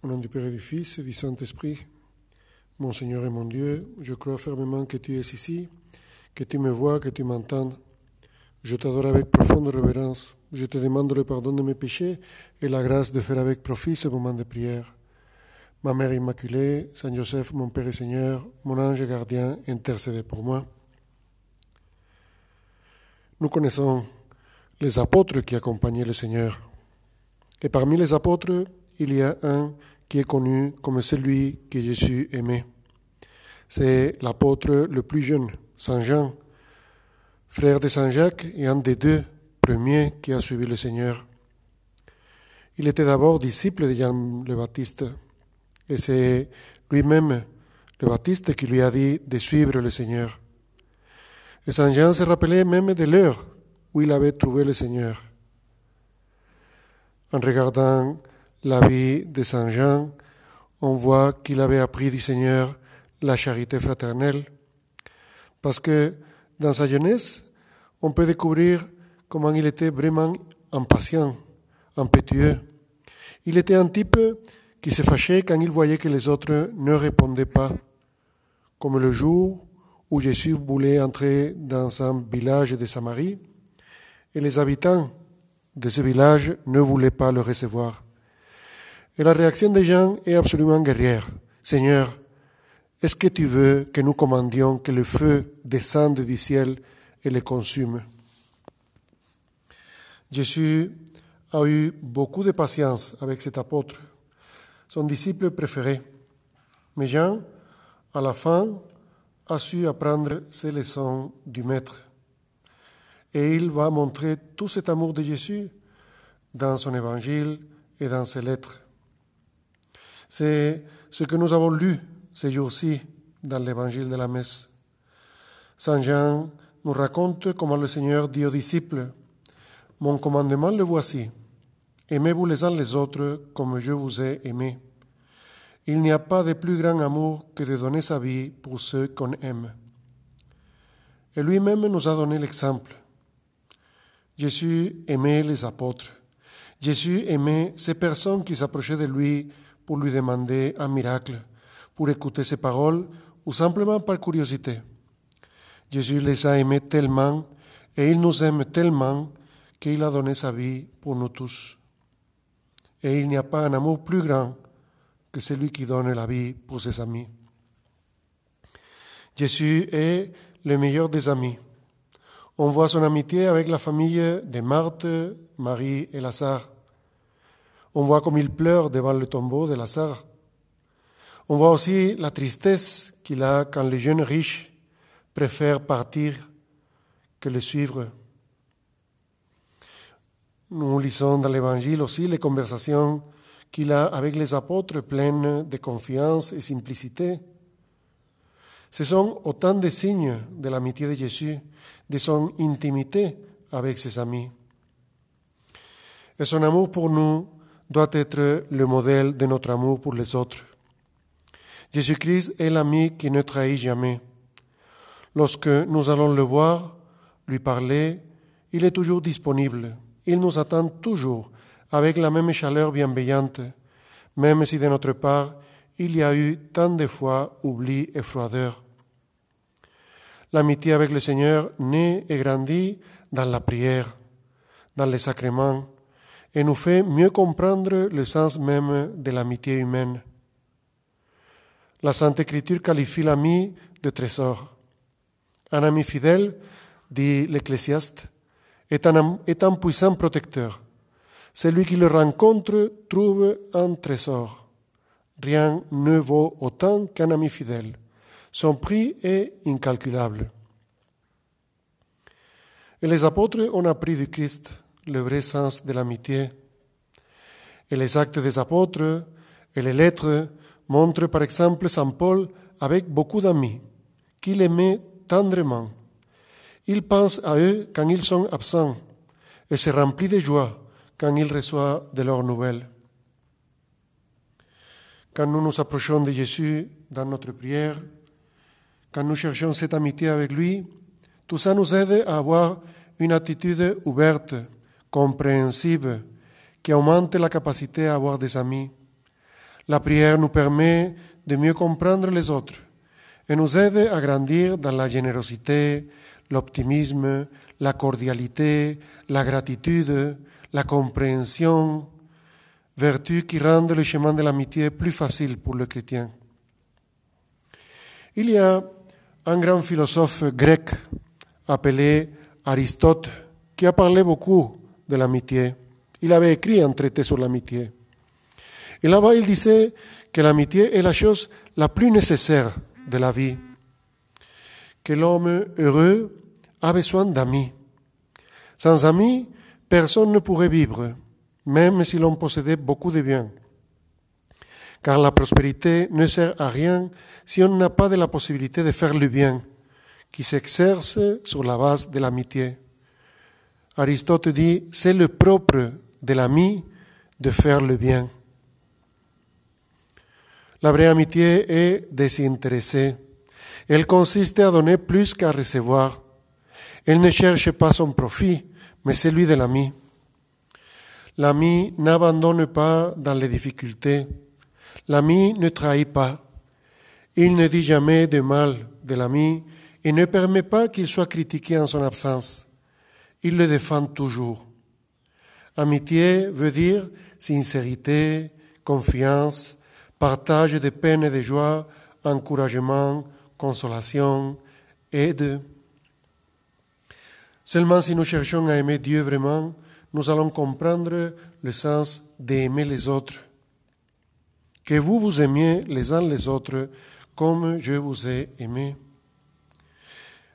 Au nom du Père et du Fils et du Saint-Esprit, mon Seigneur et mon Dieu, je crois fermement que tu es ici, que tu me vois, que tu m'entends. Je t'adore avec profonde révérence. Je te demande le pardon de mes péchés et la grâce de faire avec profit ce moment de prière. Ma Mère Immaculée, Saint Joseph, mon Père et Seigneur, mon ange gardien, intercédez pour moi. Nous connaissons les apôtres qui accompagnaient le Seigneur. Et parmi les apôtres, il y a un qui est connu comme celui que Jésus aimait. C'est l'apôtre le plus jeune, Saint Jean, frère de Saint Jacques et un des deux premiers qui a suivi le Seigneur. Il était d'abord disciple de Jean le Baptiste, et c'est lui-même, le Baptiste, qui lui a dit de suivre le Seigneur. Et Saint Jean se rappelait même de l'heure où il avait trouvé le Seigneur. En regardant la vie de Saint Jean, on voit qu'il avait appris du Seigneur la charité fraternelle, parce que dans sa jeunesse, on peut découvrir comment il était vraiment impatient, impétueux. Il était un type qui se fâchait quand il voyait que les autres ne répondaient pas, comme le jour où Jésus voulait entrer dans un village de Samarie, et les habitants de ce village ne voulaient pas le recevoir. Et la réaction des gens est absolument guerrière. Seigneur, est-ce que tu veux que nous commandions que le feu descende du ciel et le consume Jésus a eu beaucoup de patience avec cet apôtre, son disciple préféré. Mais Jean, à la fin, a su apprendre ses leçons du Maître. Et il va montrer tout cet amour de Jésus dans son évangile et dans ses lettres. C'est ce que nous avons lu ces jours-ci dans l'évangile de la messe. Saint Jean nous raconte comment le Seigneur dit aux disciples, Mon commandement le voici, aimez-vous les uns les autres comme je vous ai aimé. Il n'y a pas de plus grand amour que de donner sa vie pour ceux qu'on aime. Et lui-même nous a donné l'exemple. Jésus aimait les apôtres. Jésus aimait ces personnes qui s'approchaient de lui pour lui demander un miracle, pour écouter ses paroles ou simplement par curiosité. Jésus les a aimés tellement et il nous aime tellement qu'il a donné sa vie pour nous tous. Et il n'y a pas un amour plus grand que celui qui donne la vie pour ses amis. Jésus est le meilleur des amis. On voit son amitié avec la famille de Marthe, Marie et Lazare. On voit comme il pleure devant le tombeau de Lazare. On voit aussi la tristesse qu'il a quand les jeunes riches préfèrent partir que le suivre. Nous lisons dans l'Évangile aussi les conversations qu'il a avec les apôtres pleines de confiance et simplicité. Ce sont autant de signes de l'amitié de Jésus, de son intimité avec ses amis. Et son amour pour nous doit être le modèle de notre amour pour les autres. Jésus-Christ est l'ami qui ne trahit jamais. Lorsque nous allons le voir, lui parler, il est toujours disponible. Il nous attend toujours avec la même chaleur bienveillante, même si de notre part, il y a eu tant de fois oubli et froideur. L'amitié avec le Seigneur naît et grandit dans la prière, dans les sacrements, et nous fait mieux comprendre le sens même de l'amitié humaine. La Sainte Écriture qualifie l'ami de trésor. Un ami fidèle, dit l'Ecclésiaste, est un, est un puissant protecteur. Celui qui le rencontre trouve un trésor. Rien ne vaut autant qu'un ami fidèle. Son prix est incalculable. Et les apôtres ont appris du Christ le vrai sens de l'amitié. Et les actes des apôtres et les lettres montrent par exemple Saint Paul avec beaucoup d'amis, qu'il aimait tendrement. Il pense à eux quand ils sont absents et se remplit de joie quand il reçoit de leurs nouvelles. Quand nous nous approchons de Jésus dans notre prière, quand nous cherchons cette amitié avec lui, tout ça nous aide à avoir une attitude ouverte, compréhensive, qui augmente la capacité à avoir des amis. La prière nous permet de mieux comprendre les autres et nous aide à grandir dans la générosité, l'optimisme, la cordialité, la gratitude, la compréhension, vertus qui rendent le chemin de l'amitié plus facile pour le chrétien. Il y a un grand philosophe grec appelé Aristote qui a parlé beaucoup de l'amitié. Il avait écrit un traité sur l'amitié. Et là-bas, il disait que l'amitié est la chose la plus nécessaire de la vie, que l'homme heureux a besoin d'amis. Sans amis, personne ne pourrait vivre, même si l'on possédait beaucoup de biens. Car la prospérité ne sert à rien si on n'a pas de la possibilité de faire le bien, qui s'exerce sur la base de l'amitié. Aristote dit, c'est le propre de l'ami de faire le bien. La vraie amitié est désintéressée. Elle consiste à donner plus qu'à recevoir. Elle ne cherche pas son profit, mais celui de l'ami. L'ami n'abandonne pas dans les difficultés. L'ami ne trahit pas. Il ne dit jamais de mal de l'ami et ne permet pas qu'il soit critiqué en son absence. Il le défend toujours. Amitié veut dire sincérité, confiance, partage de peines et de joies, encouragement, consolation, aide. Seulement si nous cherchons à aimer Dieu vraiment, nous allons comprendre le sens d'aimer les autres. Que vous vous aimiez les uns les autres comme je vous ai aimé.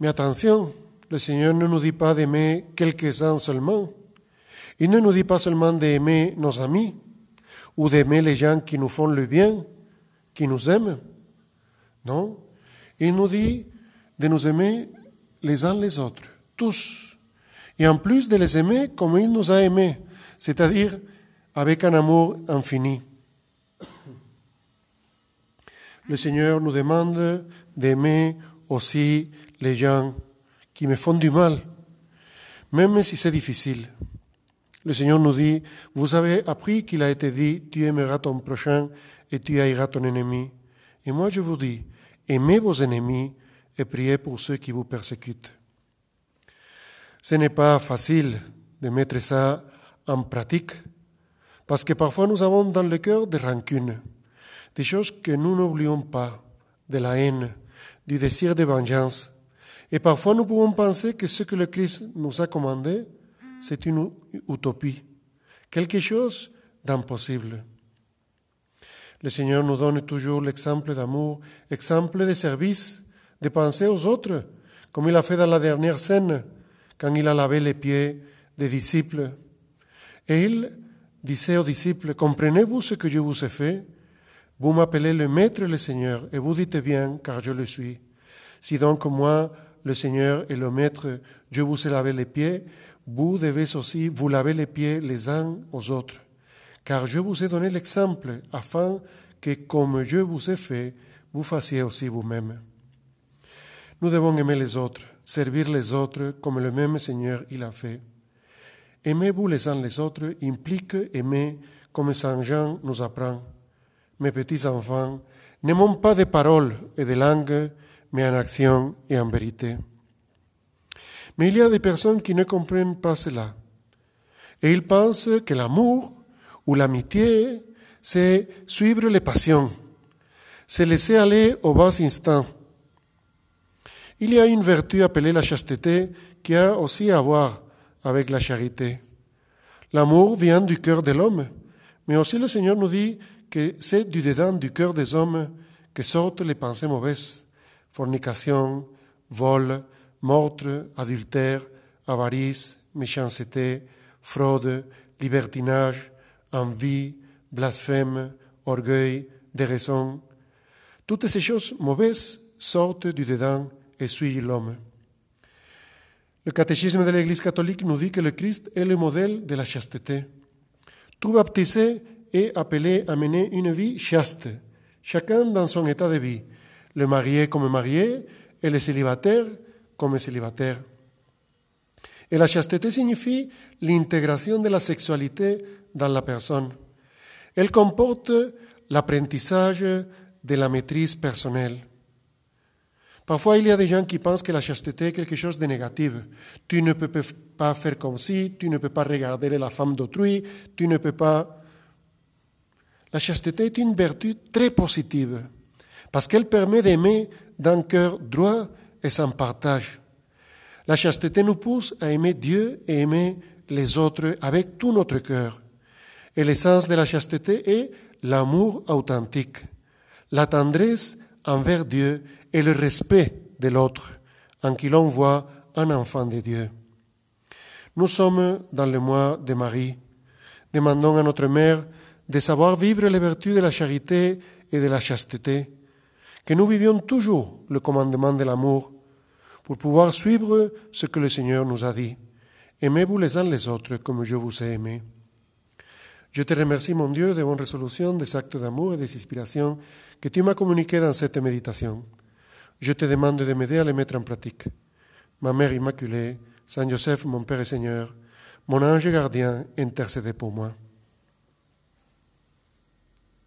Mais attention, le Seigneur ne nous dit pas d'aimer quelques-uns seulement. Il ne nous dit pas seulement d'aimer nos amis ou d'aimer les gens qui nous font le bien, qui nous aiment. Non, il nous dit de nous aimer les uns les autres tous. Et en plus de les aimer comme il nous a aimés, c'est-à-dire avec un amour infini. Le Seigneur nous demande d'aimer aussi les gens qui me font du mal, même si c'est difficile. Le Seigneur nous dit, vous avez appris qu'il a été dit, tu aimeras ton prochain et tu haïras ton ennemi. Et moi je vous dis, aimez vos ennemis et priez pour ceux qui vous persécutent. Ce n'est pas facile de mettre ça en pratique, parce que parfois nous avons dans le cœur des rancunes, des choses que nous n'oublions pas, de la haine, du désir de vengeance. Et parfois nous pouvons penser que ce que le Christ nous a commandé, c'est une utopie, quelque chose d'impossible. Le Seigneur nous donne toujours l'exemple d'amour, exemple de service, de penser aux autres, comme il a fait dans la dernière scène quand il a lavé les pieds des disciples. Et il disait aux disciples, comprenez-vous ce que je vous ai fait? Vous m'appelez le Maître le Seigneur, et vous dites bien, car je le suis. Si donc moi, le Seigneur et le Maître, je vous ai lavé les pieds, vous devez aussi vous laver les pieds les uns aux autres. Car je vous ai donné l'exemple, afin que, comme je vous ai fait, vous fassiez aussi vous-même. Nous devons aimer les autres, servir les autres comme le même Seigneur il a fait. Aimez-vous les uns les autres implique aimer comme Saint Jean nous apprend. Mes petits enfants, n'aimons pas de paroles et de langues, action et en vérité. Mais il y a des personnes qui ne comprennent pas cela. Et ils pensent que l'amour ou l'amitié, c'est suivre les passions, c'est laisser aller au bas instant il y a une vertu appelée la chasteté qui a aussi à voir avec la charité. L'amour vient du cœur de l'homme, mais aussi le Seigneur nous dit que c'est du dedans du cœur des hommes que sortent les pensées mauvaises, fornication, vol, meurtre, adultère, avarice, méchanceté, fraude, libertinage, envie, blasphème, orgueil, déraison. Toutes ces choses mauvaises sortent du dedans et suit l'homme. Le catéchisme de l'Église catholique nous dit que le Christ est le modèle de la chasteté. Tout baptisé est appelé à mener une vie chaste, chacun dans son état de vie, le marié comme marié et le célibataire comme célibataire. Et la chasteté signifie l'intégration de la sexualité dans la personne. Elle comporte l'apprentissage de la maîtrise personnelle. Parfois, il y a des gens qui pensent que la chasteté est quelque chose de négatif. Tu ne peux pas faire comme si, tu ne peux pas regarder la femme d'autrui, tu ne peux pas... La chasteté est une vertu très positive parce qu'elle permet d'aimer d'un cœur droit et sans partage. La chasteté nous pousse à aimer Dieu et aimer les autres avec tout notre cœur. Et l'essence de la chasteté est l'amour authentique, la tendresse envers Dieu et le respect de l'autre, en qui l'on voit un enfant de Dieu. Nous sommes dans le mois de Marie. Demandons à notre Mère de savoir vivre les vertus de la charité et de la chasteté, que nous vivions toujours le commandement de l'amour pour pouvoir suivre ce que le Seigneur nous a dit. Aimez-vous les uns les autres comme je vous ai aimé. Je te remercie, mon Dieu, de bonnes résolutions, des actes d'amour et des inspirations que tu m'as communiquées dans cette méditation. Je te demande de m'aider à les mettre en pratique. Ma Mère Immaculée, Saint Joseph, mon Père et Seigneur, mon ange gardien, intercédez pour moi.